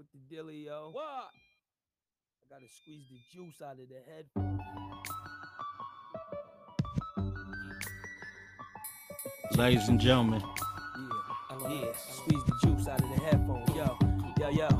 with the dealio. What? I gotta squeeze the juice out of the headphones. Ladies and gentlemen, Yeah, yeah. Squeeze the juice out of the headphones. Yo, yo, yo.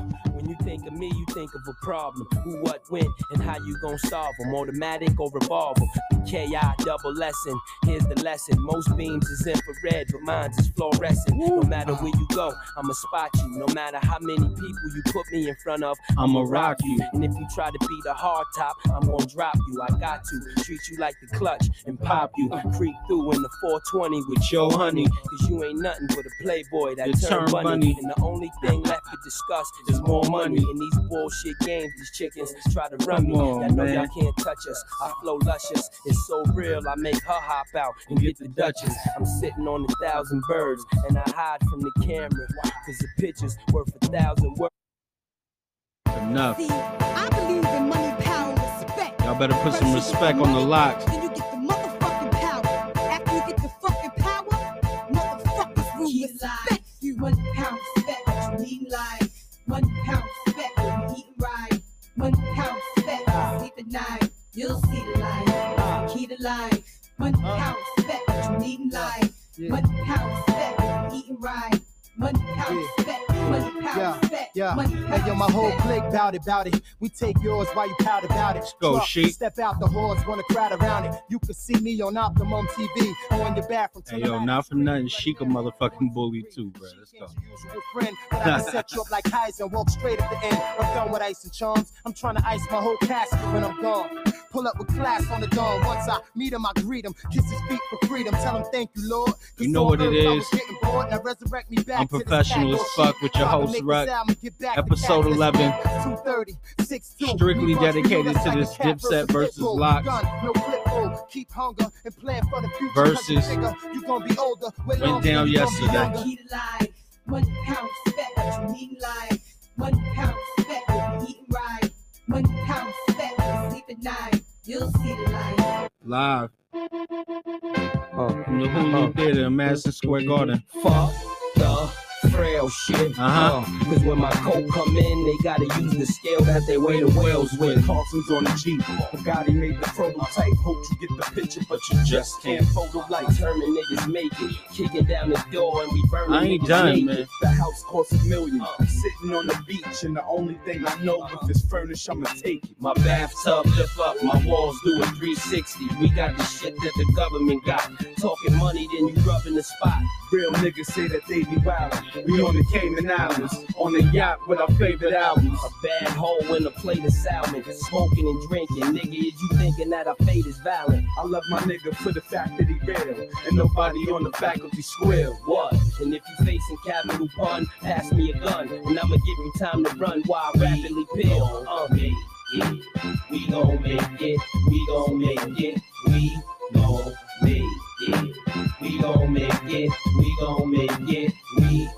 You think of me, you think of a problem. Who, what, when, and how you gon' solve them. Automatic or revolver. KI double lesson. Here's the lesson. Most beams is infrared, but mine's is fluorescent. No matter where you go, I'ma spot you. No matter how many people you put me in front of, I'ma rock you. And if you try to be the hard top, I'm gonna drop you. I got to treat you like the clutch and pop you. Creep through in the 420 with your honey. Cause you ain't nothing but a playboy that You turn turn bunny. bunny. And the only thing left to discuss is more money. In these bullshit games, these chickens try to run me. Come on, Y'all know man. y'all can't touch us. I flow luscious. It's so real, I make her hop out and get the Duchess. I'm sitting on a thousand birds and I hide from the camera. Cause the picture's worth a thousand words. enough. See, I believe in money, power, respect. Y'all better put some First you respect on the money, locks. Then you get the motherfucking power. After you get the fucking power, motherfuckers will Keep respect you. One pound respect, what you need life. One pound One pound respect, when you ah. sleep at night. You'll see the light. Ah. Key to life. One ah. pound respect, what you need life. One pound you eating right. One pound Yeah. respect, one pound Yeah, respect. yeah. One Hey, yo, my whole respect. clique bout it, bout it. We take yours while you pout about it. go, Truck, Sheek. Step out the horse, wanna crowd around it. You can see me on Optimum TV or in your bathroom. Hey yo, not for nothing, Sheek a motherfucking bully too, bro. Let's go. Usual friend, but I can set you up like Heisen and walk straight at the end. I'm done with ice and charms. I'm trying to ice my whole casket when I'm gone. Pull up with class on the dawn. Once I meet him, I greet him. Kiss his feet for freedom. Tell him thank you, Lord. 'Cause You know what it is. I was is. getting bored. Now resurrect me back I'm professional as fuck shit. With your host, make Ruck. this album get back to Episode 11. 230, Strictly dedicated to this Dipset versus versus Pitbull. Locks. Gun, no clip hold. Keep hunger and plan for the future. 'cause you Versus figure You gonna be older. Way went down than you gonna be yesterday. younger. Key. One pound respect, you need life. One pound respect, eating right. One pound respect, sleep at night. You'll see the light. Live Uh, from the Hulu Theater in Madison Square Garden. fuck the frail shit. Uh-huh. Uh, Cause when my coat come in, they gotta use the scale that they weigh the whales with. Carson's on the Jeep. Bugatti made the prototype. Hope you get the picture, but you just can't photo Like. Herman niggas make it, kicking down the door and we burning I ain't done, naked. man. The house costs a million. Sitting on the beach, and the only thing I know if it's furnished, I'ma take it. My bathtub lift up, my walls do a 360. We got the shit that the government got. Talking money, then you rubbing the spot. Real niggas say that they be wildin'. We on the Cayman Islands, on the yacht with our favorite albums. A bad hole in a plate of salmon. Smoking and drinking. Nigga, is you thinking that our fate is valid? I love my nigga for the fact that he real, and nobody on the faculty square. What? And if you facing capital pun, pass me a gun. And I'ma give you time to run while I rapidly peel. Uh, make it. We gon' make it. We gon' make it. We gon' make it. We gon' make it. We gon' make it. We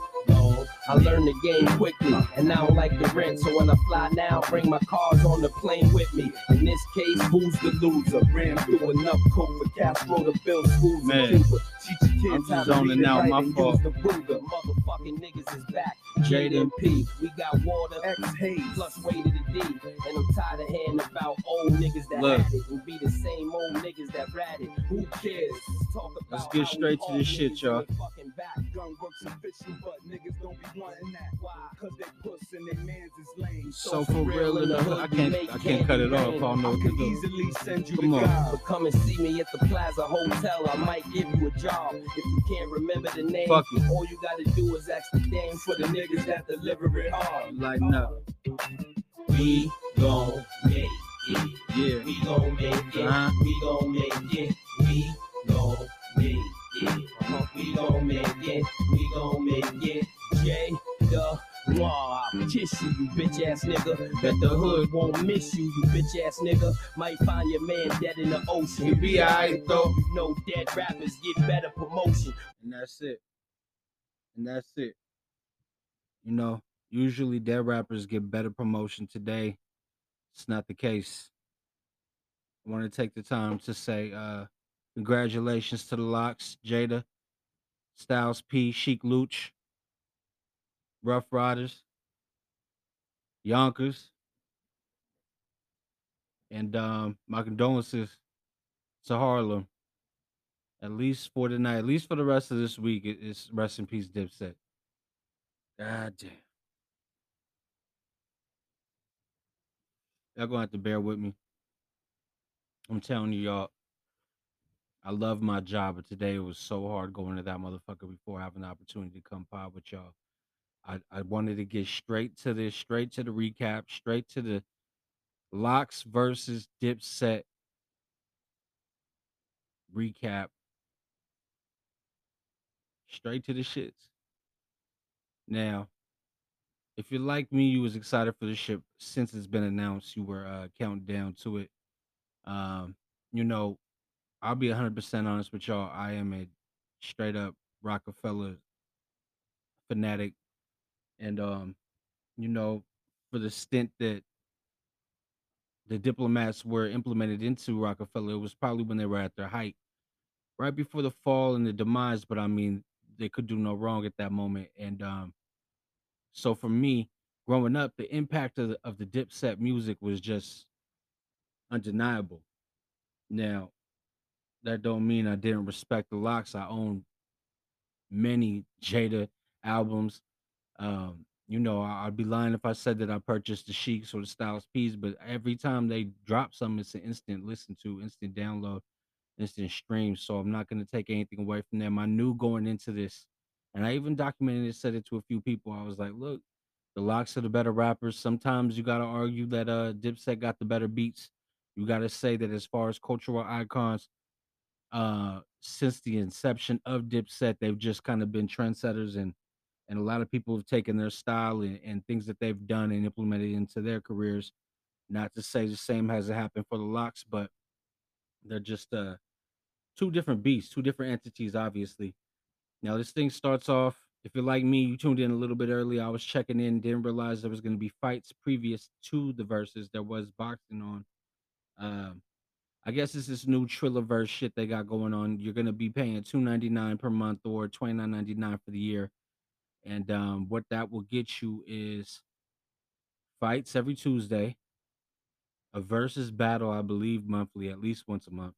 I learned the game quickly, and I don't like the rent. So when I fly now, bring my cars on the plane with me. In this case, who's the loser? Ran through enough coke for Castro to build schools Man, Cuba. Teach your I'm just zoning out, my fault. the. Motherfucking niggas is back. Jada and P, we got water. X Hayes. Plus way to the D, and I'm tired of hearing about old niggas that Look. had it and be the same old niggas that ratted. Who cares? Talk about Let's get straight to all this shit, niggas y'all. fucking back. Gun works and fishing, but niggas don't be wanting that. Why? Cause they puss and they mans is lame. So for real in the hood, I can't I can't cut it off. I don't know I what to do. easily send you Come to on. But come and see me at the Plaza Hotel. I might give you a job. If you can't remember the name, Fuck it. all you gotta do is ask the dame for the niggas that deliver it hard. Lighten up. We gon' make it. Yeah. We gon' make it. Uh-huh. We gon' make it. We gon' make it. Uh-huh. We gon' make it. We gon' make it. J the Wow, I kiss you, you bitch ass nigga. Bet the hood won't miss you, you bitch ass nigga. Might find your man dead in the ocean. He be alright, though. You know dead rappers get better promotion. And that's it. And that's it. You know, usually dead rappers get better promotion today. It's not the case. I want to take the time to say uh congratulations to the LOX, Jada, Styles P, Sheek Louch, Ruff Ryders. Yonkers. And um, my condolences to Harlem. At least for tonight, at least for the rest of this week, it's rest in peace, Dipset. God damn. Y'all gonna have to bear with me. I'm telling you, y'all, I love my job, but today it was so hard going to that motherfucker before having the opportunity to come pod with y'all. I, I wanted to get straight to this, straight to the recap, straight to the LOX versus Dipset recap, straight to the shits. Now, if you're like me, you was excited for the ship since it's been announced. You were uh, counting down to it. Um, you know, I'll be 100% honest with y'all. I am a straight up Rockefeller fanatic. And, um, you know, for the stint that the diplomats were implemented into Rockefeller, it was probably when they were at their height, right before the fall and the demise. But I mean, they could do no wrong at that moment. And um, so for me, growing up, the impact of the, of the Dipset music was just undeniable. Now, that don't mean I didn't respect the LOX. I own many Jada albums. Um, you know, I- I'd be lying if I said that I purchased the Sheeks or the Styles P's, but every time they drop something, it's an instant listen to, instant download, instant stream. So I'm not gonna take anything away from them. I knew going into this, and I even documented it, said it to a few people. I was like, look, the LOX are the better rappers. Sometimes you gotta argue that uh Dipset got the better beats. You gotta say that as far as cultural icons, uh since the inception of Dipset, they've just kind of been trendsetters and and a lot of people have taken their style and, and things that they've done and implemented into their careers. Not to say the same hasn't happened for the LOX, but they're just uh two different beasts, two different entities, obviously. Now this thing starts off. If you're like me, you tuned in a little bit early. I was checking in, didn't realize there was going to be fights previous to the verses. There was boxing on. Um, I guess it's this new Trilliverse shit they got going on. You're gonna be paying two ninety nine per month or twenty nine ninety nine for the year, and um, what that will get you is fights every Tuesday, a versus battle, I believe monthly, at least once a month.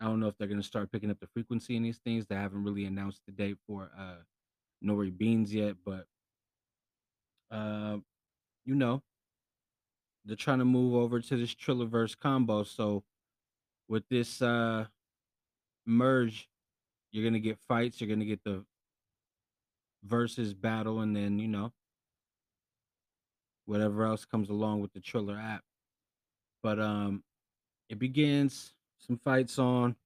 I don't know if they're gonna start picking up the frequency in these things. They haven't really announced the date for uh Nori Beans yet, but uh, you know, they're trying to move over to this Trilliverse combo. So with this uh merge, you're gonna get fights, you're gonna get the versus battle, and then you know whatever else comes along with the Triller app. But um, it begins some fights on,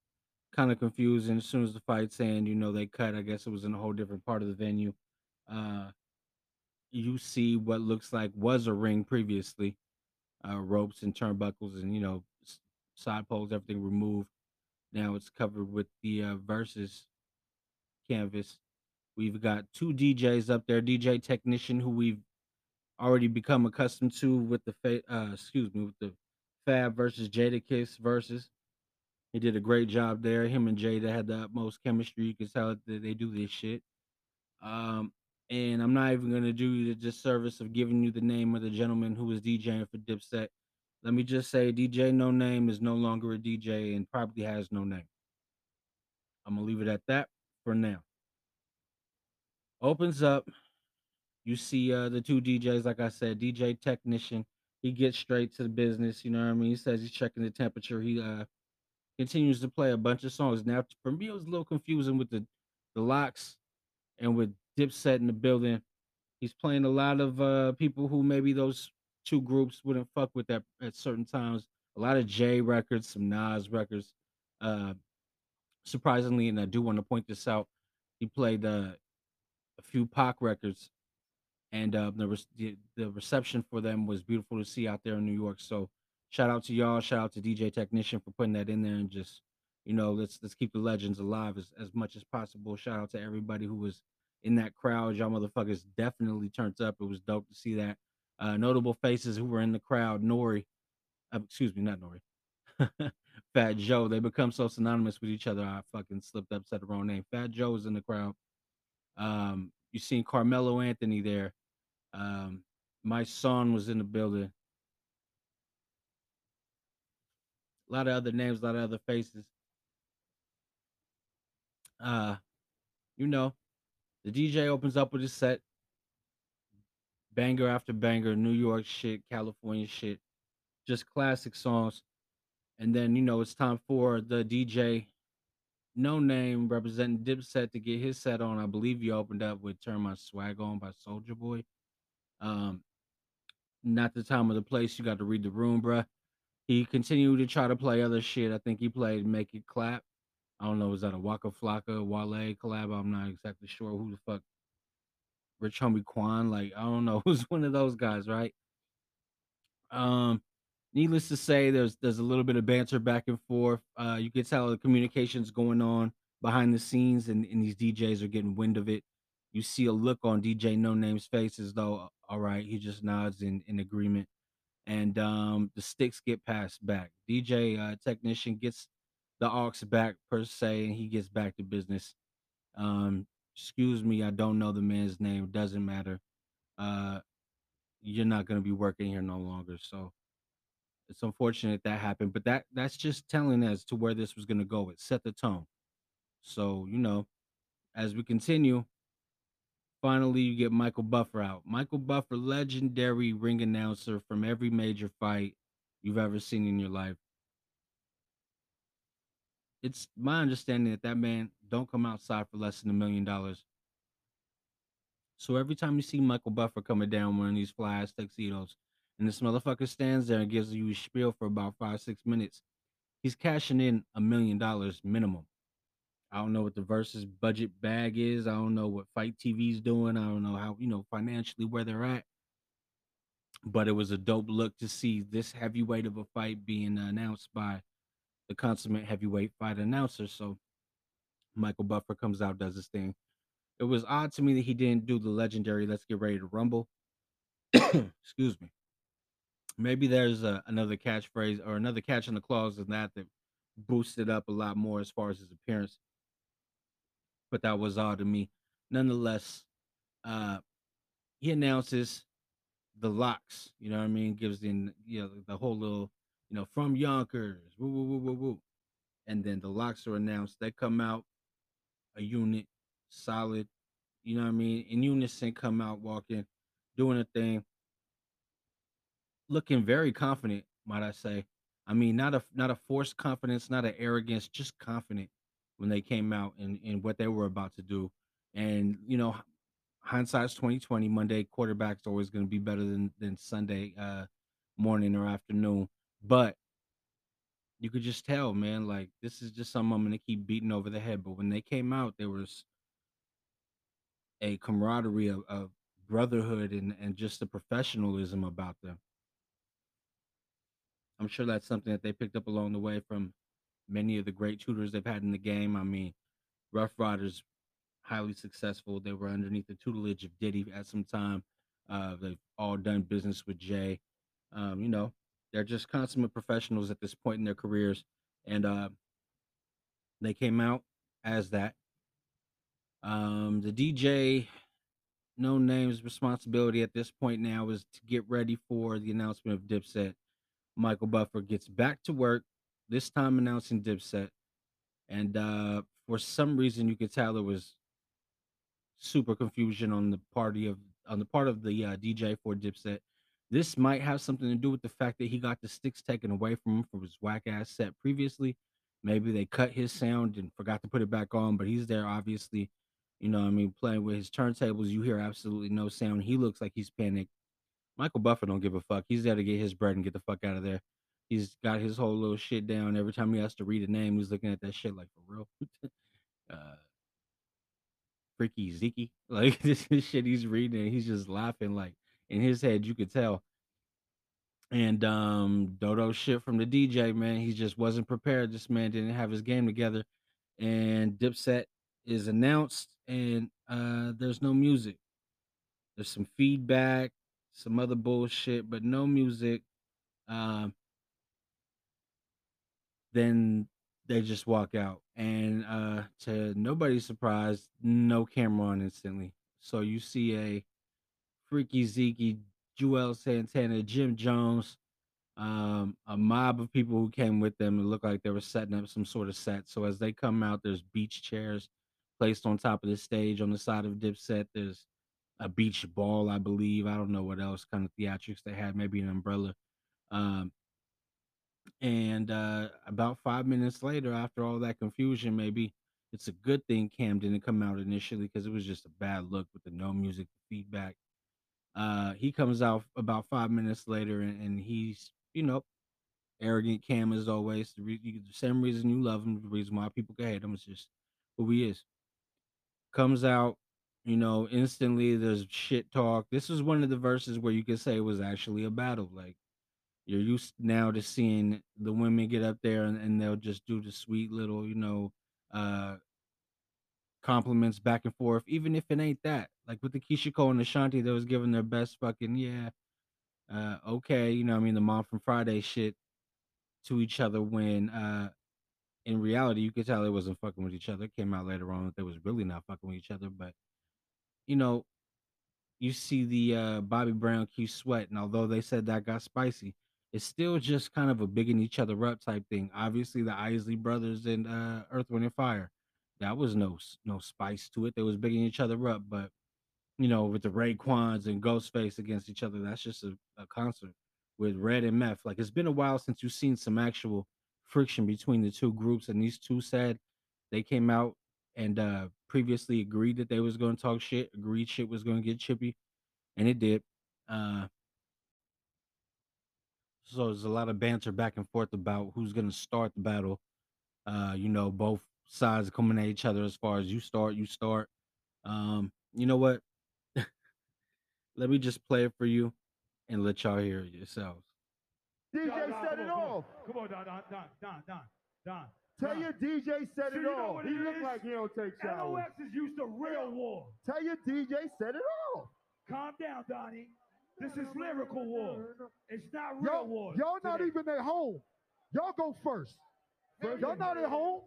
kind of confusing. As soon as the fights end, you know they cut. I guess it was in a whole different part of the venue. Uh, you see what looks like was a ring previously, uh, ropes and turnbuckles, and you know side poles, everything removed. Now it's covered with the uh, versus canvas. We've got two DJs up there, DJ technician who we've already become accustomed to with the fa- uh excuse me with the Fab versus Jadakiss versus. He did a great job there. Him and Jada had the utmost chemistry. You can tell that they do this shit. Um, and I'm not even gonna do you the disservice of giving you the name of the gentleman who was DJing for Dipset. Let me just say, DJ No Name is no longer a DJ and probably has no name. I'm gonna leave it at that for now. Opens up. You see uh the two DJs, like I said, DJ technician. He gets straight to the business. You know what I mean? He says he's checking the temperature. He uh continues to play a bunch of songs. Now, for me, it was a little confusing with the the locks and with Dipset in the building. He's playing a lot of uh people who maybe those two groups wouldn't fuck with at, at certain times. A lot of J records, some Nas records. Uh surprisingly, and I do want to point this out, he played uh, a few Pac records, and uh, the, the the reception for them was beautiful to see out there in New York. So shout out to y'all, shout out to DJ Technician for putting that in there, and just you know let's let's keep the legends alive as, as much as possible. Shout out to everybody who was in that crowd. Y'all motherfuckers definitely turned up. It was dope to see that. Uh, notable faces who were in the crowd: Nori, uh, excuse me, not Nori. Fat Joe. They become so synonymous with each other. I fucking slipped up, said the wrong name. Fat Joe was in the crowd. Um, you seen Carmelo Anthony there. Um, My son was in the building. A lot of other names, a lot of other faces. Uh, you know, the DJ opens up with his set, banger after banger, New York shit, California shit, just classic songs. And then, you know, it's time for the DJ No Name representing Dipset to get his set on. I believe you opened up with Turn My Swag On by Soulja Boy. Um, not the time or the place. You got to read the room, bruh. He continued to try to play other shit. I think he played Make It Clap. I don't know, was that a Waka Flocka Wale collab? I'm not exactly sure who the fuck. Rich Homie Quan, like I don't know, who's one of those guys, right? Um, needless to say, there's there's a little bit of banter back and forth. Uh, you can tell the communications going on behind the scenes, and, and these DJs are getting wind of it. You see a look on DJ No Name's face as though, all right, he just nods in, in agreement. And um, the sticks get passed back. DJ uh, technician gets the aux back per se, and he gets back to business. Um, excuse me, I don't know the man's name. Doesn't matter. Uh, you're not gonna be working here no longer. So it's unfortunate that happened, but that that's just telling as to where this was gonna go. It set the tone. So you know, as we continue, finally you get Michael Buffer out. Michael Buffer, legendary ring announcer from every major fight you've ever seen in your life. It's my understanding that that man don't come outside for less than a million dollars. So every time you see Michael Buffer coming down of these fly ass tuxedos, and this motherfucker stands there and gives you a spiel for about five, six minutes, he's cashing in a million dollars minimum. I don't know what the versus budget bag is. I don't know what FITE TV's doing. I don't know how, you know, financially where they're at. But it was a dope look to see this heavyweight of a fight being announced by the consummate heavyweight fight announcer. So Michael Buffer comes out, does his thing. It was odd to me that he didn't do the legendary "Let's get ready to rumble." Excuse me. Maybe there's a, another catchphrase or another catch in the clause in that that boosted up a lot more as far as his appearance. But that was odd to me. Nonetheless, uh, he announces the LOX. You know what I mean? Gives in you know the whole little you know from Yonkers, woo woo woo woo woo, and then the LOX are announced. They come out a unit, solid. You know what I mean? In unison, come out walking, doing a thing, looking very confident. Might I say? I mean, not a not a forced confidence, not an arrogance, just confident when they came out and, and what they were about to do. And you know, hindsight's twenty twenty. Monday quarterback's always going to be better than than Sunday uh, morning or afternoon. But you could just tell, man, like this is just something I'm going to keep beating over the head. But when they came out, there was a camaraderie of, of brotherhood and and just the professionalism about them. I'm sure that's something that they picked up along the way from many of the great tutors they've had in the game. I mean, Ruff Ryders, highly successful. They were underneath the tutelage of Diddy at some time. Uh, they've all done business with Jay. Um, you know, they're just consummate professionals at this point in their careers, and uh, they came out as that. Um, the DJ, no names responsibility at this point now is to get ready for the announcement of Dipset. Michael Buffer gets back to work, this time announcing Dipset. And uh, for some reason, you could tell there was super confusion on the party of on the part of the uh, DJ for Dipset. This might have something to do with the fact that he got the sticks taken away from him from his whack ass set previously. Maybe they cut his sound and forgot to put it back on, but he's there obviously. You know, I mean, playing with his turntables, you hear absolutely no sound. He looks like he's panicked. Michael Buffer don't give a fuck. He's there to get his bread and get the fuck out of there. He's got his whole little shit down. Every time he has to read a name, he's looking at that shit like for real. uh, freaky Zeke. Like this is shit he's reading he's just laughing like in his head you could tell. And um Dodo shit from the DJ, man. He just wasn't prepared. This man didn't have his game together. And Dipset is announced and uh there's no music. There's some feedback, some other bullshit, but no music. Um then they just walk out and uh to nobody's surprise no camera on instantly so you see a freaky zeke Juelz Santana, Jim Jones, um, a mob of people who came with them. It looked like they were setting up some sort of set. So as they come out, there's beach chairs placed on top of the stage on the side of Dipset. There's a beach ball, I believe. I don't know what else kind of theatrics they had, maybe an umbrella. Um, and uh, about five minutes later, after all that confusion, maybe it's a good thing Cam didn't come out initially because it was just a bad look with the no music feedback. Uh, he comes out about five minutes later, and, and he's you know arrogant Cam as always. The, re- the same reason you love him, the reason why people can hate him is just who he is. Comes out, you know, instantly. There's shit talk. This is one of the verses where you could say it was actually a battle. Like you're used now to seeing the women get up there and, and they'll just do the sweet little, you know, uh compliments back and forth, even if it ain't that. Like with the Keyshia Cole and Ashanti, they was giving their best fucking yeah, uh, okay, you know, I mean the mom from Friday shit to each other when uh in reality you could tell they wasn't fucking with each other. It came out later on that they was really not fucking with each other, but you know, you see the uh Bobby Brown Keith Sweat, and although they said that got spicy, it's still just kind of a bigging each other up type thing. Obviously, the Isley brothers and uh Earth, Wind, and Fire, that was no no spice to it. They was bigging each other up, but you know, with the Raekwons and Ghostface against each other, that's just a, a concert with Red and Meth. Like it's been a while since you've seen some actual friction between the two groups, and these two said they came out and uh previously agreed that they was going to talk shit, agreed shit was going to get chippy, and it did. Uh, so there's a lot of banter back and forth about who's going to start the battle. Uh, you know, both sides coming at each other as far as you start, you start. Um, you know what? Let me just play it for you and let y'all hear it yourselves. DJ Don, Don, set it on, off. Come on, Don, Don, Don, Don, Don, Don. Tell your DJ set See, it you know off. He it look is? like he don't take showers. LOX is used to real war. Tell your DJ set it off. Calm down, Donnie. This is lyrical war. It's not real Y'all, war. y'all not even at home. Y'all go first. Y'all not at home.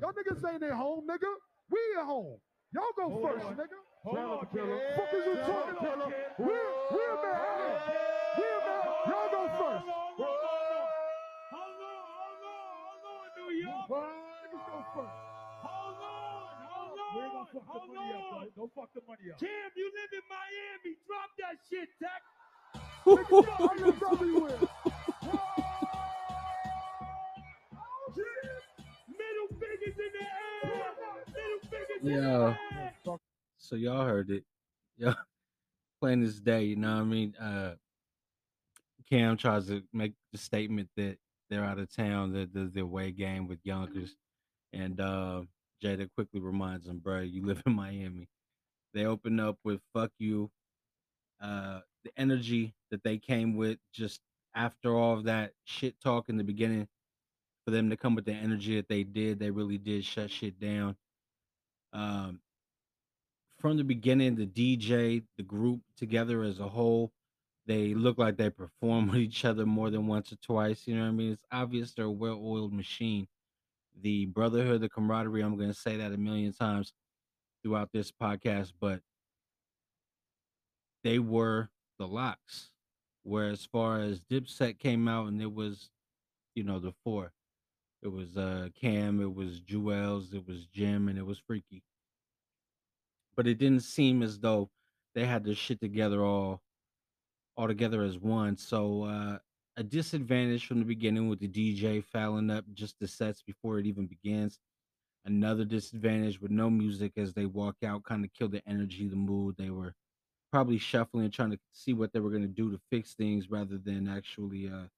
Y'all niggas ain't at home, nigga. We at home. Y'all go Hold first, on. nigga. Hold on, kid. Fuck is you Hold talking on, about? We're, we're at home. We're at Y'all go first. Hold on, hold on, hold on, hold on, hold on, New York. Niggas go first. Hold on, hold on, We ain't gonna fuck the hold money up, on. though. Don't fuck the money up. Cam, you live in Miami. Drop that shit, Tech. Nigga, I live everywhere. Middle fingers in the air. Middle fingers in Yeah. So y'all heard it. Yeah. Playing this day, you know what I mean? Uh Cam tries to make the statement that they're out of town, that the the away game with Yonkers. And uh Jada quickly reminds him, bro, you live in Miami. They open up with fuck you. Uh the energy that they came with just after all of that shit talk in the beginning, for them to come with the energy that they did, they really did shut shit down. Um from the beginning, the DJ, the group together as a whole, they look like they perform with each other more than once or twice. You know what I mean? It's obvious they're a well-oiled machine. The brotherhood, the camaraderie. I'm going to say that a million times throughout this podcast, but they were the LOX. Where as far as Dipset came out, and it was, you know, the four. It was uh Cam, it was Juelz, it was Jim, and it was Freaky. But it didn't seem as though they had their shit together all all together as one. So uh a disadvantage from the beginning with the DJ fouling up just the sets before it even begins. Another disadvantage with no music as they walk out, kind of killed the energy, the mood. They were probably shuffling, and trying to see what they were going to do to fix things rather than actually uh,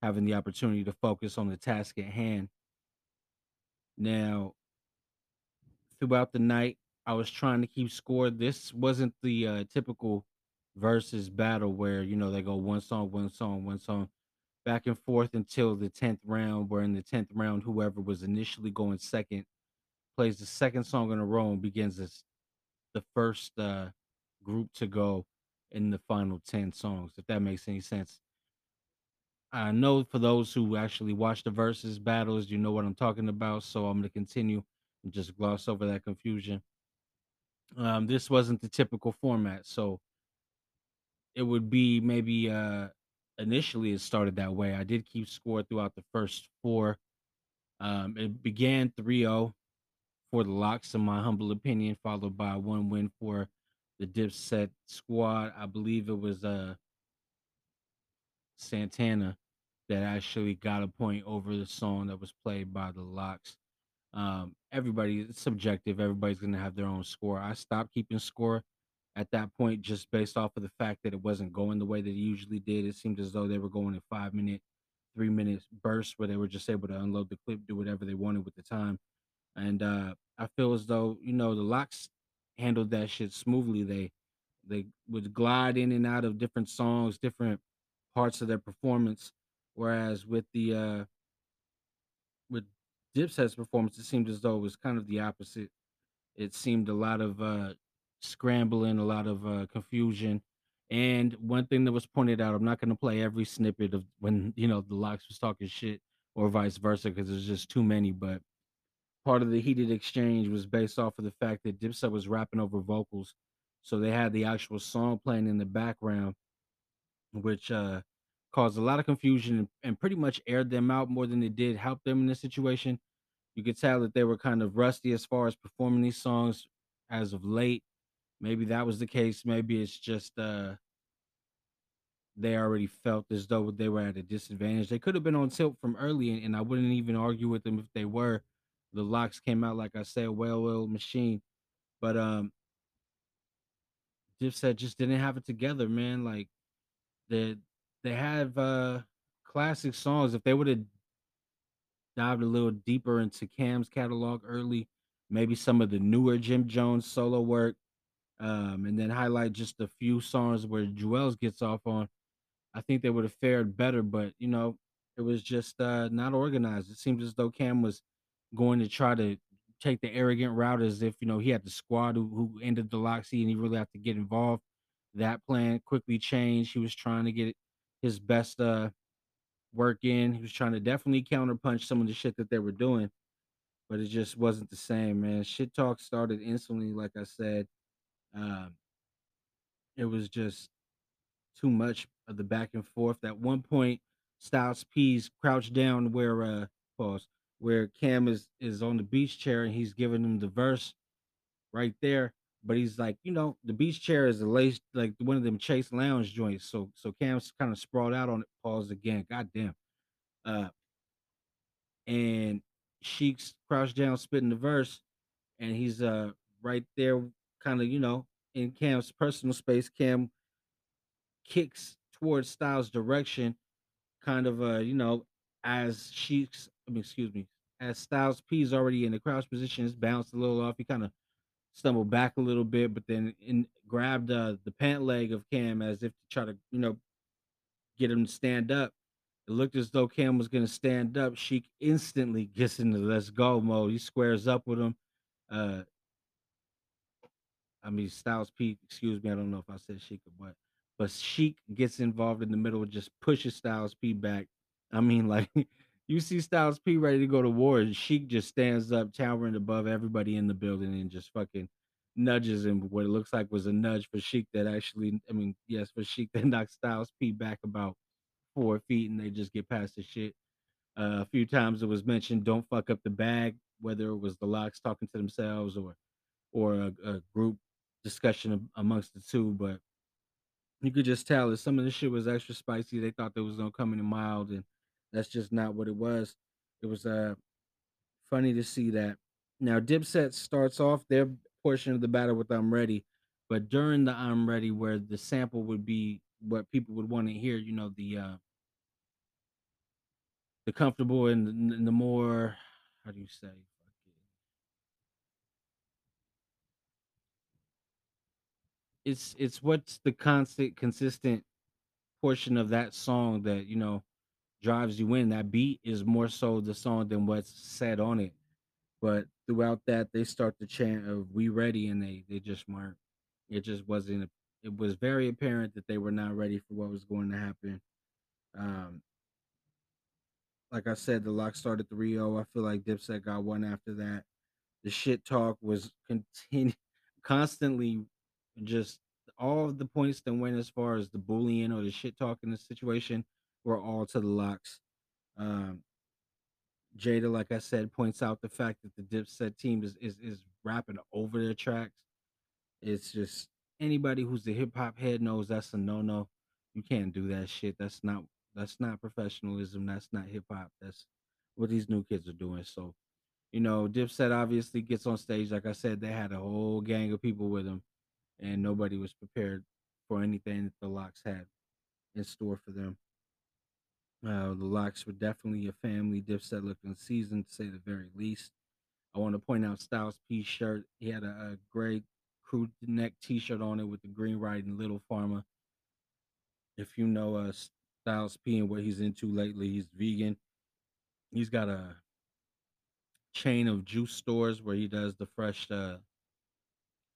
having the opportunity to focus on the task at hand. Now, throughout the night, I was trying to keep score. This wasn't the uh, typical versus battle where you know they go one song, one song, one song, back and forth until the tenth round. Where in the tenth round, whoever was initially going second plays the second song in a row and begins this the first uh, group to go in the final ten songs. If that makes any sense. I know for those who actually watch the versus battles, you know what I'm talking about. So I'm going to continue and just gloss over that confusion. Um, this wasn't the typical format. So it would be maybe uh initially it started that way. I did keep score throughout the first four. Um, it began 3-0 for the LOX, in my humble opinion, followed by one win for the Dipset squad. I believe it was uh Santana that actually got a point over the song that was played by the LOX. Um, everybody it's subjective. Everybody's gonna have their own score. I stopped keeping score at that point just based off of the fact that it wasn't going the way that it usually did. It seemed as though they were going in five minute, three minutes bursts where they were just able to unload the clip, do whatever they wanted with the time. And uh, I feel as though you know the LOX handled that shit smoothly. They they would glide in and out of different songs, different parts of their performance. Whereas with the uh, with Dipset's performance, it seemed as though it was kind of the opposite. It seemed a lot of uh, scrambling, a lot of uh, confusion. And one thing that was pointed out, I'm not going to play every snippet of when you know the LOX was talking shit or vice versa because there's just too many. But part of the heated exchange was based off of the fact that Dipset was rapping over vocals, so they had the actual song playing in the background, which uh, caused a lot of confusion and, and pretty much aired them out more than it did help them in this situation. You could tell that they were kind of rusty as far as performing these songs as of late. Maybe that was the case. Maybe it's just uh they already felt as though they were at a disadvantage. They could have been on tilt from early, and, and I wouldn't even argue with them if they were. The LOX came out like I said, well-oiled machine, but um, Dipset just didn't have it together, man. Like they they have uh classic songs. If they would have dived a little deeper into Cam's catalog early, maybe some of the newer Jim Jones solo work, um, and then highlight just a few songs where Juelz gets off on, I think they would have fared better. But you know, it was just uh, not organized. It seemed as though Cam was going to try to take the arrogant route as if you know he had the squad who, who ended the Loxy and he really had to get involved. That plan quickly changed. He was trying to get his best uh work in. He was trying to definitely counterpunch some of the shit that they were doing, but it just wasn't the same, man. Shit talk started instantly, like I said. Um, it was just too much of the back and forth. At one point, Styles P's crouched down where uh pause where Cam is is on the beach chair and he's giving him the verse right there. But he's like, you know, the beach chair is a lace like one of them chaise lounge joints. So so Cam's kind of sprawled out on it. Pause again. God damn. Uh and Sheek's crouched down spitting the verse, and he's uh right there, kind of, you know, in Cam's personal space. Cam kicks towards Styles' direction, kind of uh, you know, as Sheek's I mean, excuse me, as Styles P is already in the crouch position, it's bounced a little off. He kind of stumbled back a little bit, but then in, grabbed uh, the pant leg of Cam as if to try to, you know, get him to stand up. It looked as though Cam was going to stand up. Sheek instantly gets into let's go mode. He squares up with him. Uh, I mean, Styles P, excuse me, I don't know if I said Sheek or what, but Sheek gets involved in the middle just pushes Styles P back. I mean, like, you see Styles P ready to go to war, and Sheek just stands up, towering above everybody in the building, and just fucking nudges him. What it looks like was a nudge for Sheek that actually, I mean, yes, for Sheik that knocks Styles P back about four feet, and they just get past the shit. Uh, a few times it was mentioned, "Don't fuck up the bag," whether it was the LOX talking to themselves or or a, a group discussion amongst the two, but you could just tell that some of the shit was extra spicy. They thought they was gonna come in mild, and that's just not what it was. It was uh funny to see that. Now Dipset starts off their portion of the battle with "I'm Ready," but during the "I'm Ready," where the sample would be what people would want to hear, you know, the uh the comfortable and the, and the more how do you say it's it's what's the constant consistent portion of that song that you know drives you in. That beat is more so the song than what's said on it. But throughout that they start the chant of we ready and they they just weren't it just wasn't it was very apparent that they were not ready for what was going to happen. Um like i said the lock started 3-0 i feel like dipset got one after that. The shit talk was continue constantly just all the points that went as far as the bullying or the shit talking the situation were all to the LOX. Um, Jada, like I said, points out the fact that the Dipset team is is, is rapping over their tracks. It's just anybody who's a hip hop head knows that's a no no. You can't do that shit. That's not that's not professionalism. That's not hip hop. That's what these new kids are doing. So, you know, Dipset obviously gets on stage. Like I said, they had a whole gang of people with them, and nobody was prepared for anything that the LOX had in store for them. Uh, the LOX were definitely a family Dipset looking season, to say the very least. I want to point out Styles P shirt. He had a, a gray crew neck T-shirt on it with the green writing "Little Farmer." If you know uh, Styles P and what he's into lately, he's vegan. He's got a chain of juice stores where he does the fresh uh,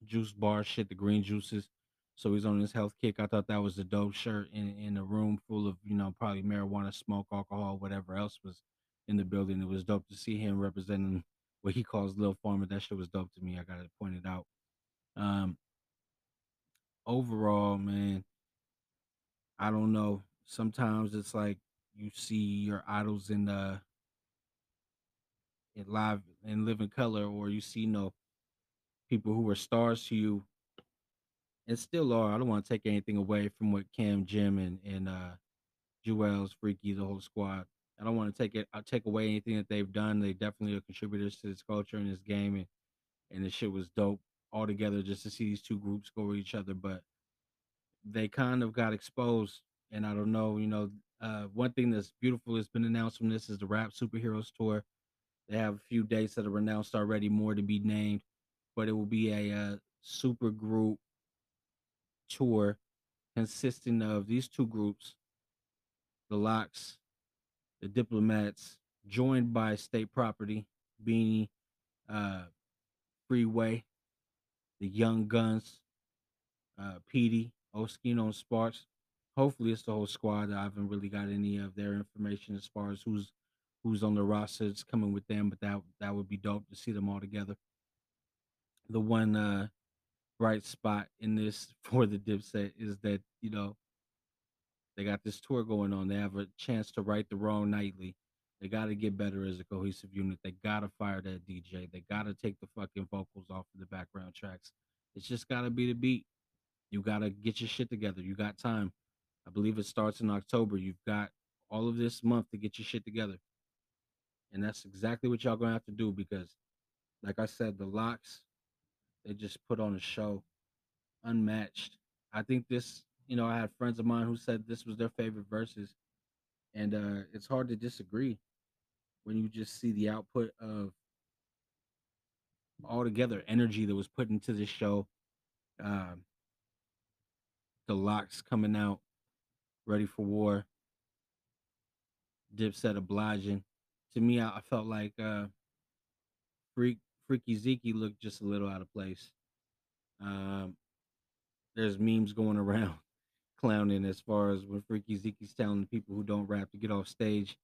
juice bar shit, the green juices. So he's on his health kick. I thought that was a dope shirt in in a room full of you know probably marijuana, smoke, alcohol, whatever else was in the building. It was dope to see him representing what he calls Lil Farmer. That shit was dope to me. I gotta point it out. Um, overall, man, I don't know. Sometimes it's like you see your idols in the in live in living color, or you see know people who were stars to you and still are. I don't want to take anything away from what Cam, Jim, and and uh, Juelz, Freaky, the whole squad. I don't want to take it. I'll take away anything that they've done. They definitely are contributors to this culture and this game, and and the shit was dope altogether just to see these two groups go with each other. But they kind of got exposed, and I don't know. You know, uh, one thing that's beautiful that's been announced from this is the Rap Superheroes tour. They have a few dates that are announced already, more to be named, but it will be a uh, super group tour consisting of these two groups, the LOX, the Diplomats, joined by State Property, Beanie, uh, Freeway, the Young Guns, uh, Oschino, and Sparks. Hopefully, it's the whole squad. I haven't really got any of their information as far as who's who's on the roster that's coming with them, but that that would be dope to see them all together. The one uh bright spot in this for the Dipset is that you know they got this tour going on. They have a chance to right the wrong nightly. They got to get better as a cohesive unit. They got to fire that DJ. They got to take the fucking vocals off of the background tracks. It's just got to be the beat. You got to get your shit together. You got time. I believe it starts in October. You've got all of this month to get your shit together. And that's exactly what y'all going to have to do because, like I said, the LOX, they just put on a show unmatched. I think this, you know, I had friends of mine who said this was their favorite verses, and uh, it's hard to disagree when you just see the output of altogether energy that was put into this show. Um, the LOX coming out, ready for war. Dipset obliging. To me, I, I felt like uh, Freak Freaky Zeke looked just a little out of place. Um, there's memes going around clowning as far as when Freaky Zeke's telling the people who don't rap to get off stage.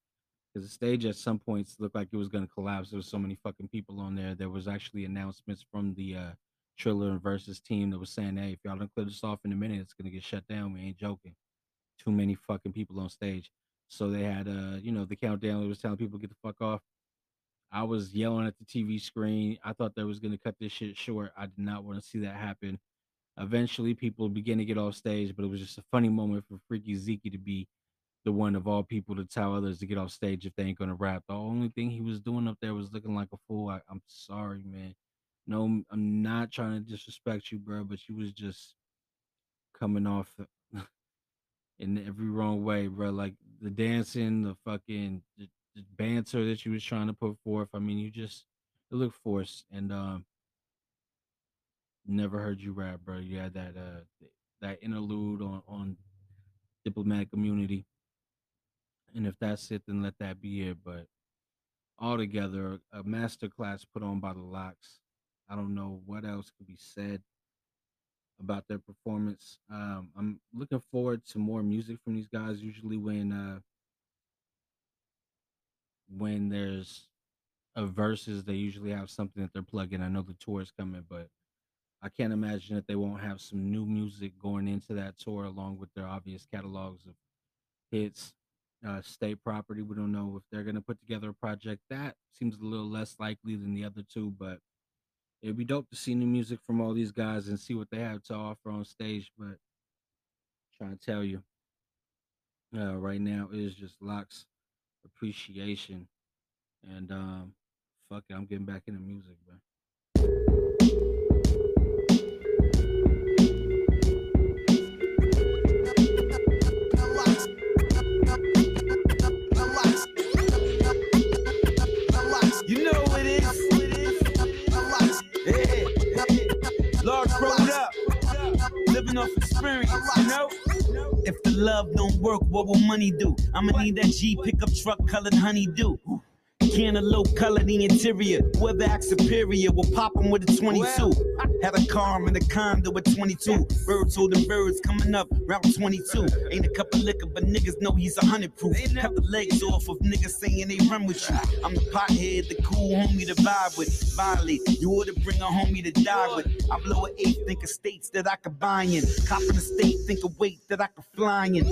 Because the stage at some points looked like it was going to collapse. There was so many fucking people on there. There was actually announcements from the uh, Triller and Versus team that was saying, hey, if y'all don't clear this off in a minute, it's going to get shut down. We ain't joking. Too many fucking people on stage. So they had, uh, you know, the countdown that was telling people get the fuck off. I was yelling at the TV screen. I thought they was going to cut this shit short. I did not want to see that happen. Eventually, people began to get off stage, but it was just a funny moment for Freaky Zeke to be the one of all people to tell others to get off stage if they ain't gonna rap. The only thing he was doing up there was looking like a fool. I, I'm sorry, man. No, I'm not trying to disrespect you, bro, but you was just coming off in every wrong way, bro. Like the dancing, the fucking the banter that you was trying to put forth. I mean, you just it looked forced, and um, never heard you rap, bro. You had that uh that interlude on on Diplomatic Immunity, and if that's it, then let that be it. But altogether, a master class put on by the LOX. I don't know what else could be said about their performance. Um, I'm looking forward to more music from these guys. Usually, when uh, when there's a verses, they usually have something that they're plugging. I know the tour is coming, but I can't imagine that they won't have some new music going into that tour along with their obvious catalogs of hits. Uh, state property. We don't know if they're gonna put together a project. That seems a little less likely than the other two, but it'd be dope to see new music from all these guys and see what they have to offer on stage. But trying to tell you, uh, right now is just LOX appreciation, and um, fuck it, I'm getting back into music, man. You know it is. Yeah. Large rolled up, living off experience, you know? If the love don't work, what will money do? I'ma need that G pickup truck colored honeydew. Cantaloupe color the interior. Whoever acts superior We'll pop with a 22. Had a car in a condo with 22. Birds holding birds coming up route 22. Ain't a cup of liquor, but niggas know he's a hundred proof. Cut the legs off of niggas saying they run with you. I'm the pothead, the cool homie to vibe with. Violate, you ought to bring a homie to die with. I blow an eight, think of states that I could buy in. Cop in the state, think of weight that I could fly in.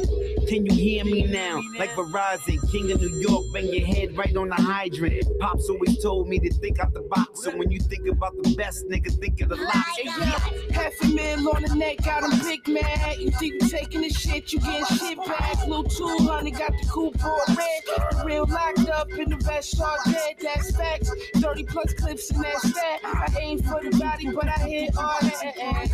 Can you hear me now? Like Verizon, King of New York, bang your head right on the hydrant. Pops always told me to think out the box. So when you think about the best, nigga, think of the LOX. Hey, yo, half a mil on the neck, got him big mad. You think you taking the shit, you getting shit back. Little 200, got the coupe all red. The real locked up in the vest, all dead, that's facts. 30 plus clips in that stat. I aim for the body, but I hit all that.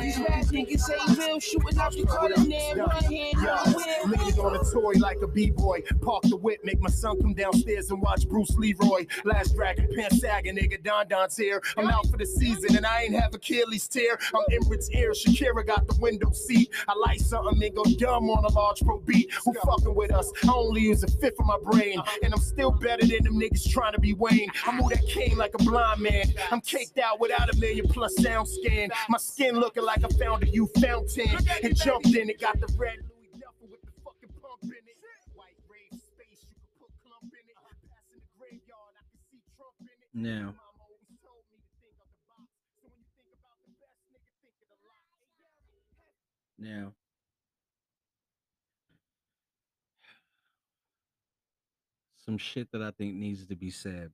These rap niggas ain't real, shooting out the corner, there, one hand, one wheel. leaning on a toy like a b-boy. Park the whip, make my son come downstairs and watch Bruce Leroy. Last Dragon, pants sagging, nigga, Don Don's here. I'm out for the season and I ain't have Achilles tear. I'm Emirates ear, Shakira got the window seat. I like something and go dumb on a large pro beat. Who fucking with us? I only use a fifth of my brain. And I'm still better than them niggas trying to be Wayne. I move that cane like a blind man. I'm caked out without a million plus sound scan. My skin looking like I found a you fountain. And jumped in it, got the red lot. now, some shit that I think needs to be said.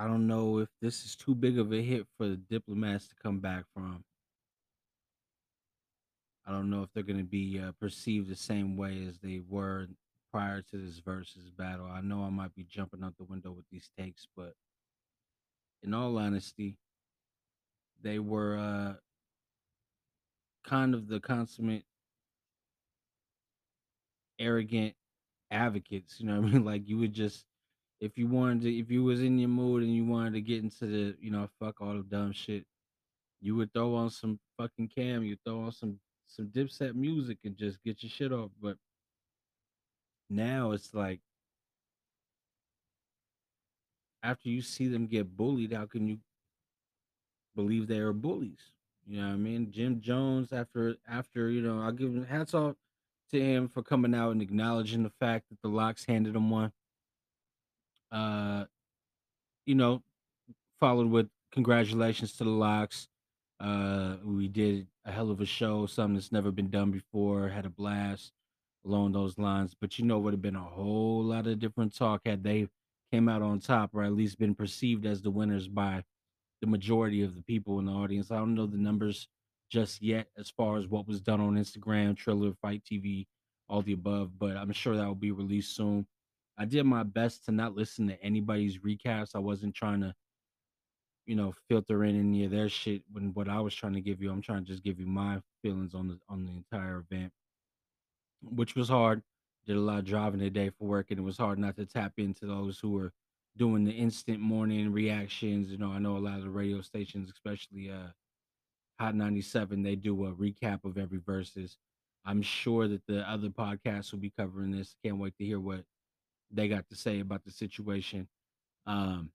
I don't know if this is too big of a hit for the diplomats to come back from. I don't know if they're going to be uh, perceived the same way as they were prior to this versus battle. I know I might be jumping out the window with these takes, but in all honesty, they were uh, kind of the consummate arrogant advocates. You know what I mean? Like you would just, if you wanted to, if you was in your mood and you wanted to get into the, you know, fuck all the dumb shit, you would throw on some fucking cam, you throw on some some dipset music and just get your shit off. But now it's like after you see them get bullied, how can you believe they are bullies? You know what I mean? Jim Jones, after after you know, I'll give him hats off to him for coming out and acknowledging the fact that the LOX handed him one. Uh, you know, followed with congratulations to the LOX. Uh, we did a hell of a show, something that's never been done before. Had a blast along those lines. But you know, would have been a whole lot of different talk had they came out on top, or at least been perceived as the winners by the majority of the people in the audience. I don't know the numbers just yet as far as what was done on Instagram, Triller, FITE TV, all the above, but I'm sure that will be released soon. I did my best to not listen to anybody's recaps. I wasn't trying to, you know, filter in any of their shit when what I was trying to give you. I'm trying to just give you my feelings on the on the entire event, which was hard. Did a lot of driving today for work, and it was hard not to tap into those who were doing the instant morning reactions. You know, I know a lot of the radio stations, especially uh Hot 97, they do a recap of every verses. I'm sure that the other podcasts will be covering this. Can't wait to hear what they got to say about the situation. Um,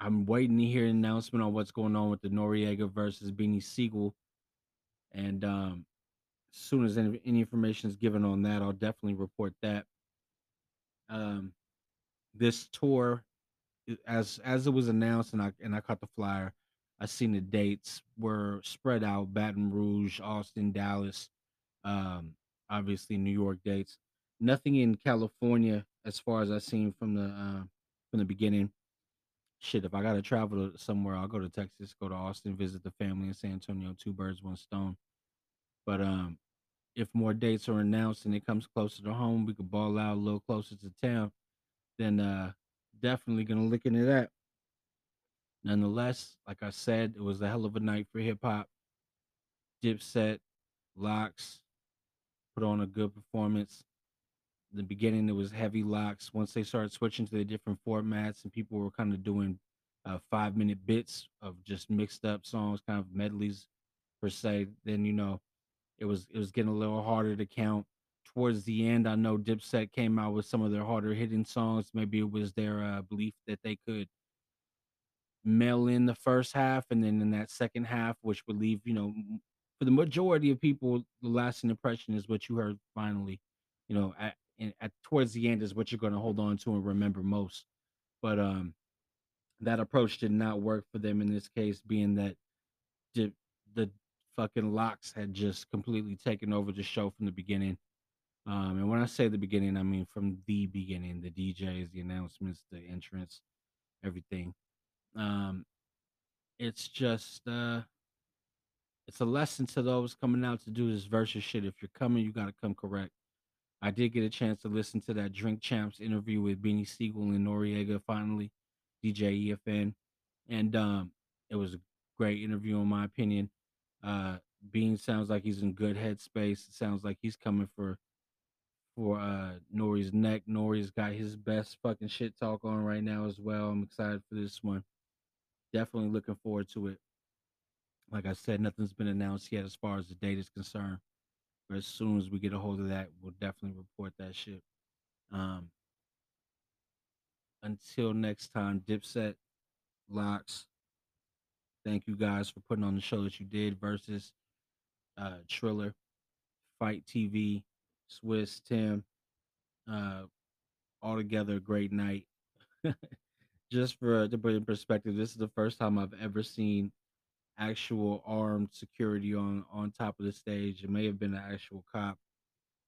I'm waiting to hear an announcement on what's going on with the Noreaga versus Beanie Sigel. And um, as soon as any, any information is given on that, I'll definitely report that. Um, this tour as as it was announced and I and I caught the flyer, I seen the dates were spread out: Baton Rouge, Austin, Dallas, um, obviously New York dates. Nothing in California as far as I seen from the uh, from the beginning. Shit, if I gotta travel to somewhere, I'll go to Texas, go to Austin, visit the family in San Antonio. Two birds, one stone. But um, if more dates are announced and it comes closer to home, we could ball out a little closer to town. Then uh, definitely gonna look into that. Nonetheless, like I said, it was a hell of a night for hip hop. Dipset, LOX put on a good performance. The beginning, it was heavy LOX. Once they started switching to the different formats and people were kind of doing uh, five minute bits of just mixed up songs, kind of medleys per se, then you know it was it was getting a little harder to count. Towards the end, I know Dipset came out with some of their harder hitting songs. Maybe it was their uh, belief that they could mail in the first half, and then in that second half, which would leave you know for the majority of people, the lasting impression is what you heard finally. You know, at, in, at towards the end is what you're going to hold on to and remember most. But um, that approach did not work for them in this case, being that the the fucking LOX had just completely taken over the show from the beginning. Um, and when I say the beginning, I mean from the beginning, the DJs, the announcements, the entrance, everything. Um, it's just uh it's a lesson to those coming out to do this versus shit. If you're coming, you gotta come correct. I did get a chance to listen to that Drink Champs interview with Beanie Sigel and Noreaga finally, DJ EFN. And um it was a great interview in my opinion. Uh Bean sounds like he's in good headspace. It sounds like he's coming for for uh Nori's neck. Nori's got his best fucking shit talk on right now as well. I'm excited for this one. Definitely looking forward to it. Like I said, nothing's been announced yet as far as the date is concerned. As soon as we get a hold of that, we'll definitely report that shit. Um, until next time, Dipset, LOX. Thank you guys for putting on the show that you did versus uh, Triller, FITE TV, Swizz, Tim. Uh, altogether, a great night. Just for to put in perspective, this is the first time I've ever seen actual armed security on on top of the stage. It may have been an actual cop,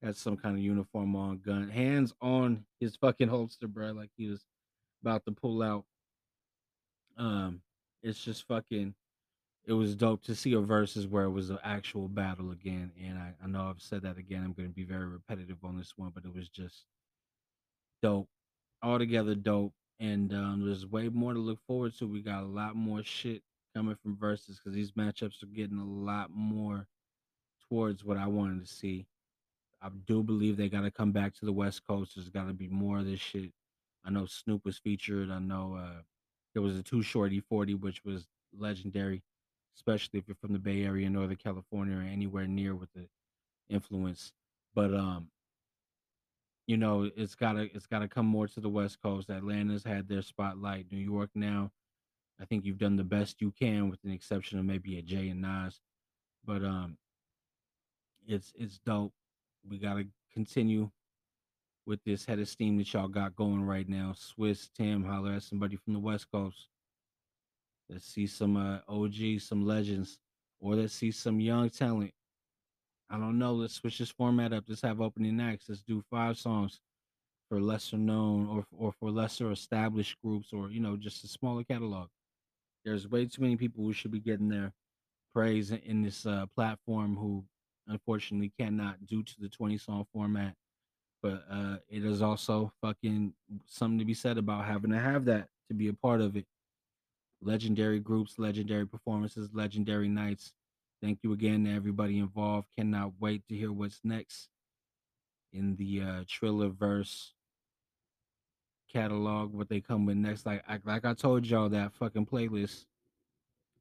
had some kind of uniform on, gun, hands on his fucking holster, bro, like he was about to pull out. Um, it's just fucking. It was dope to see a versus where it was an actual battle again, and I, I know I've said that again. I'm going to be very repetitive on this one, but it was just dope, altogether dope, and um, there's way more to look forward to. We got a lot more shit coming from versus because these matchups are getting a lot more towards what I wanted to see. I do believe they got to come back to the West Coast. There's got to be more of this shit. I know Snoop was featured. I know uh, there was a Too Short E40, which was legendary, especially if you're from the Bay Area, Northern California, or anywhere near with the influence. But um, you know, it's gotta it's gotta come more to the West Coast. Atlanta's had their spotlight. New York now, I think you've done the best you can, with an exception of maybe a Jay and Nas. But um, it's it's dope. We gotta continue with this head of steam that y'all got going right now. Swizz, Tim, holler at somebody from the West Coast. Let's see some uh, OG, some legends, or let's see some young talent. I don't know. Let's switch this format up. Let's have opening acts. Let's do five songs for lesser known or or for lesser established groups, or you know, just a smaller catalog. There's way too many people who should be getting their praise in- this uh, platform who unfortunately cannot due to the 20 song format. But uh, it is also fucking something to be said about having to have that to be a part of it. Legendary groups, legendary performances, legendary nights. Thank you again to everybody involved. Cannot wait to hear what's next in the uh, Triller verse catalog. What they come with next, like I, like I told y'all, that fucking playlist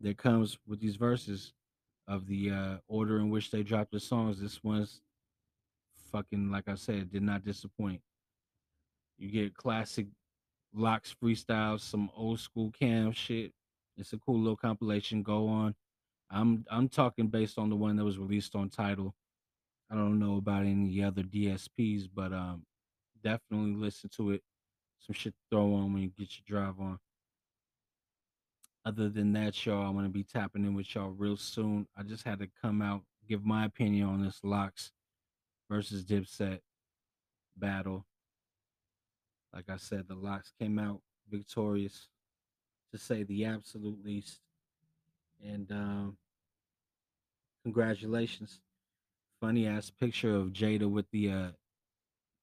that comes with these verses of the uh, order in which they dropped the songs. This one's fucking like I said, did not disappoint. You get classic LOX freestyles, some old school cam shit. It's a cool little compilation. Go on. I'm I'm talking based on the one that was released on Tidal. I don't know about any other DSPs, but um definitely listen to it. Some shit to throw on when you get your drive on. Other than that, y'all, I'm gonna be tapping in with y'all real soon. I just had to come out, give my opinion on this LOX versus Dipset battle. Like I said, the LOX came out victorious, to say the absolute least. And um, congratulations. Funny ass picture of Jada with the uh,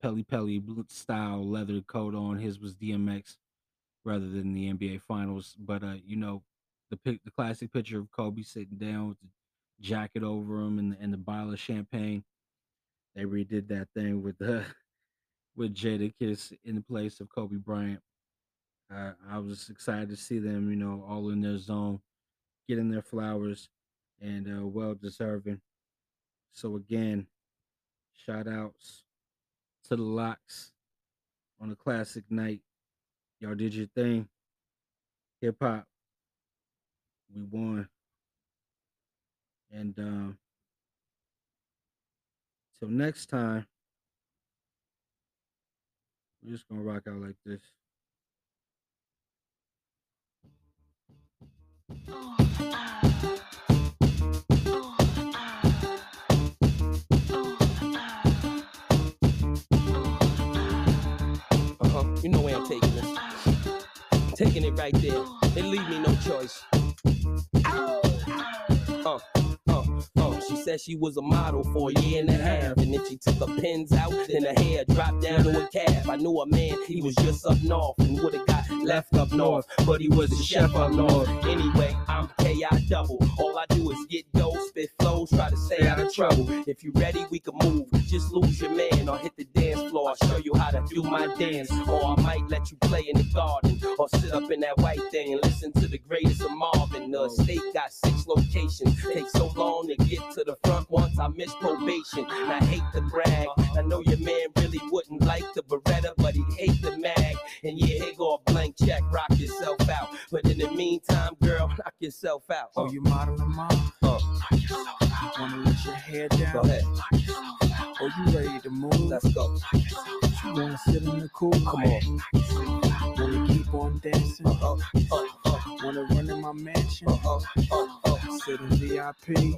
Pelle Pelle style leather coat on. His was DMX rather than the NBA Finals. But uh, you know, the the classic picture of Kobe sitting down with the jacket over him and and the bottle of champagne. They redid that thing with the with Jadakiss in the place of Kobe Bryant. Uh, I was excited to see them, you know, all in their zone, getting their flowers, and uh, well deserving. So again, shout outs to the LOX on a classic night. Y'all did your thing. Hip hop. We won. And um till next time, we're just gonna rock out like this. Uh You know where I'm taking this. Taking it right there. They leave me no choice. Uh, uh, uh. She said she was a model for a year and a half. And then she took her pins out, and her hair dropped down to a calf. I knew a man, he was just up north and would have got left up north. But he was a chef up north. Anyway, I'm KI double. All I do is get dough, spit flows, try to stay out of trouble. If you ready, we can move. Just lose your man or hit the. I'll show you how to do my dance. Or I might let you play in the garden. Or sit up in that white thing and listen to the greatest of Marvin. The state got six locations. Take so long to get to the front once I miss probation. And I hate to brag. I know your man really wouldn't like the Beretta, but he'd hate the mag. And yeah, here go a blank check, rock yourself out. But in the meantime, girl, knock yourself out. Oh, you modeling, mom? Uh, Wanna let your hair down? Go ahead. Oh, you ready to move? Let's go. You wanna sit in the cool? Come on. Wanna keep on dancing? Uh, uh, uh, Wanna run in my mansion? uh, uh, uh. Sit in VIP?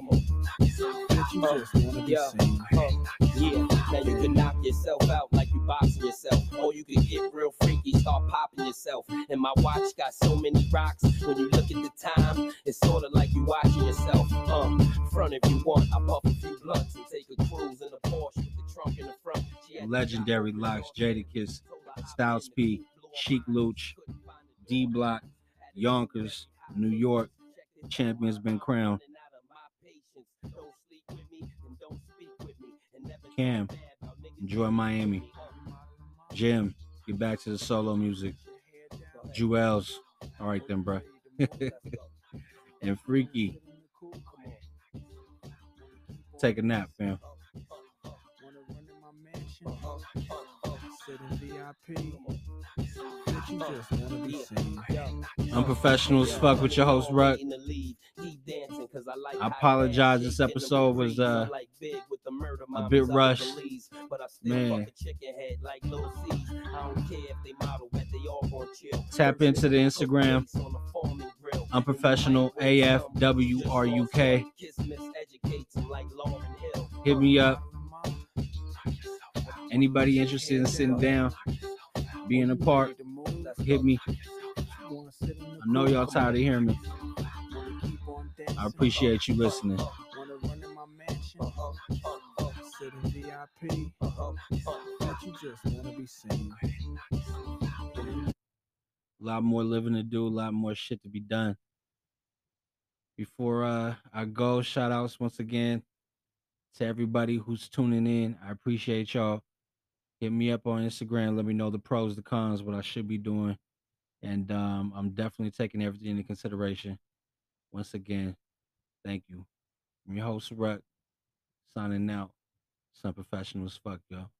Bitch, you Uh, just wanna be yeah, seen. uh, yeah. Now you can knock yourself out like you boxing yourself, or you can get real freaky, start popping yourself. And my watch got so many rocks. When you look at the time, it's sort of like you watching yourself. Um, front if you want, I puff a few blunts and take a cruise in a Porsche Legendary LOX, Jadakiss, Styles P, Sheek Louch, D Block, Yonkers, New York. Champions been crowned. Cam, enjoy Miami. Jim, get back to the solo music. Juelz, all right then, bro. and Freekey, take a nap, fam. Wanna run in my mansion? Sit in VIP? Bitch, you just wanna be seen. Unprofessional as fuck with your host, Rut. I apologize. This episode was uh a bit rushed. Man. Tap into the Instagram. Unprofessional AFWRUK. Hit me up. Anybody interested in sitting down, being a part, hit me. I know y'all tired of hearing me. I appreciate you listening. A lot more living to do, a lot more shit to be done. Before uh, I go, shout outs once again to everybody who's tuning in. I appreciate y'all. Hit me up on Instagram. Let me know the pros, the cons, what I should be doing. And um, I'm definitely taking everything into consideration. Once again, thank you. I'm your host, Ruck, signing out. Some professionals, fuck y'all.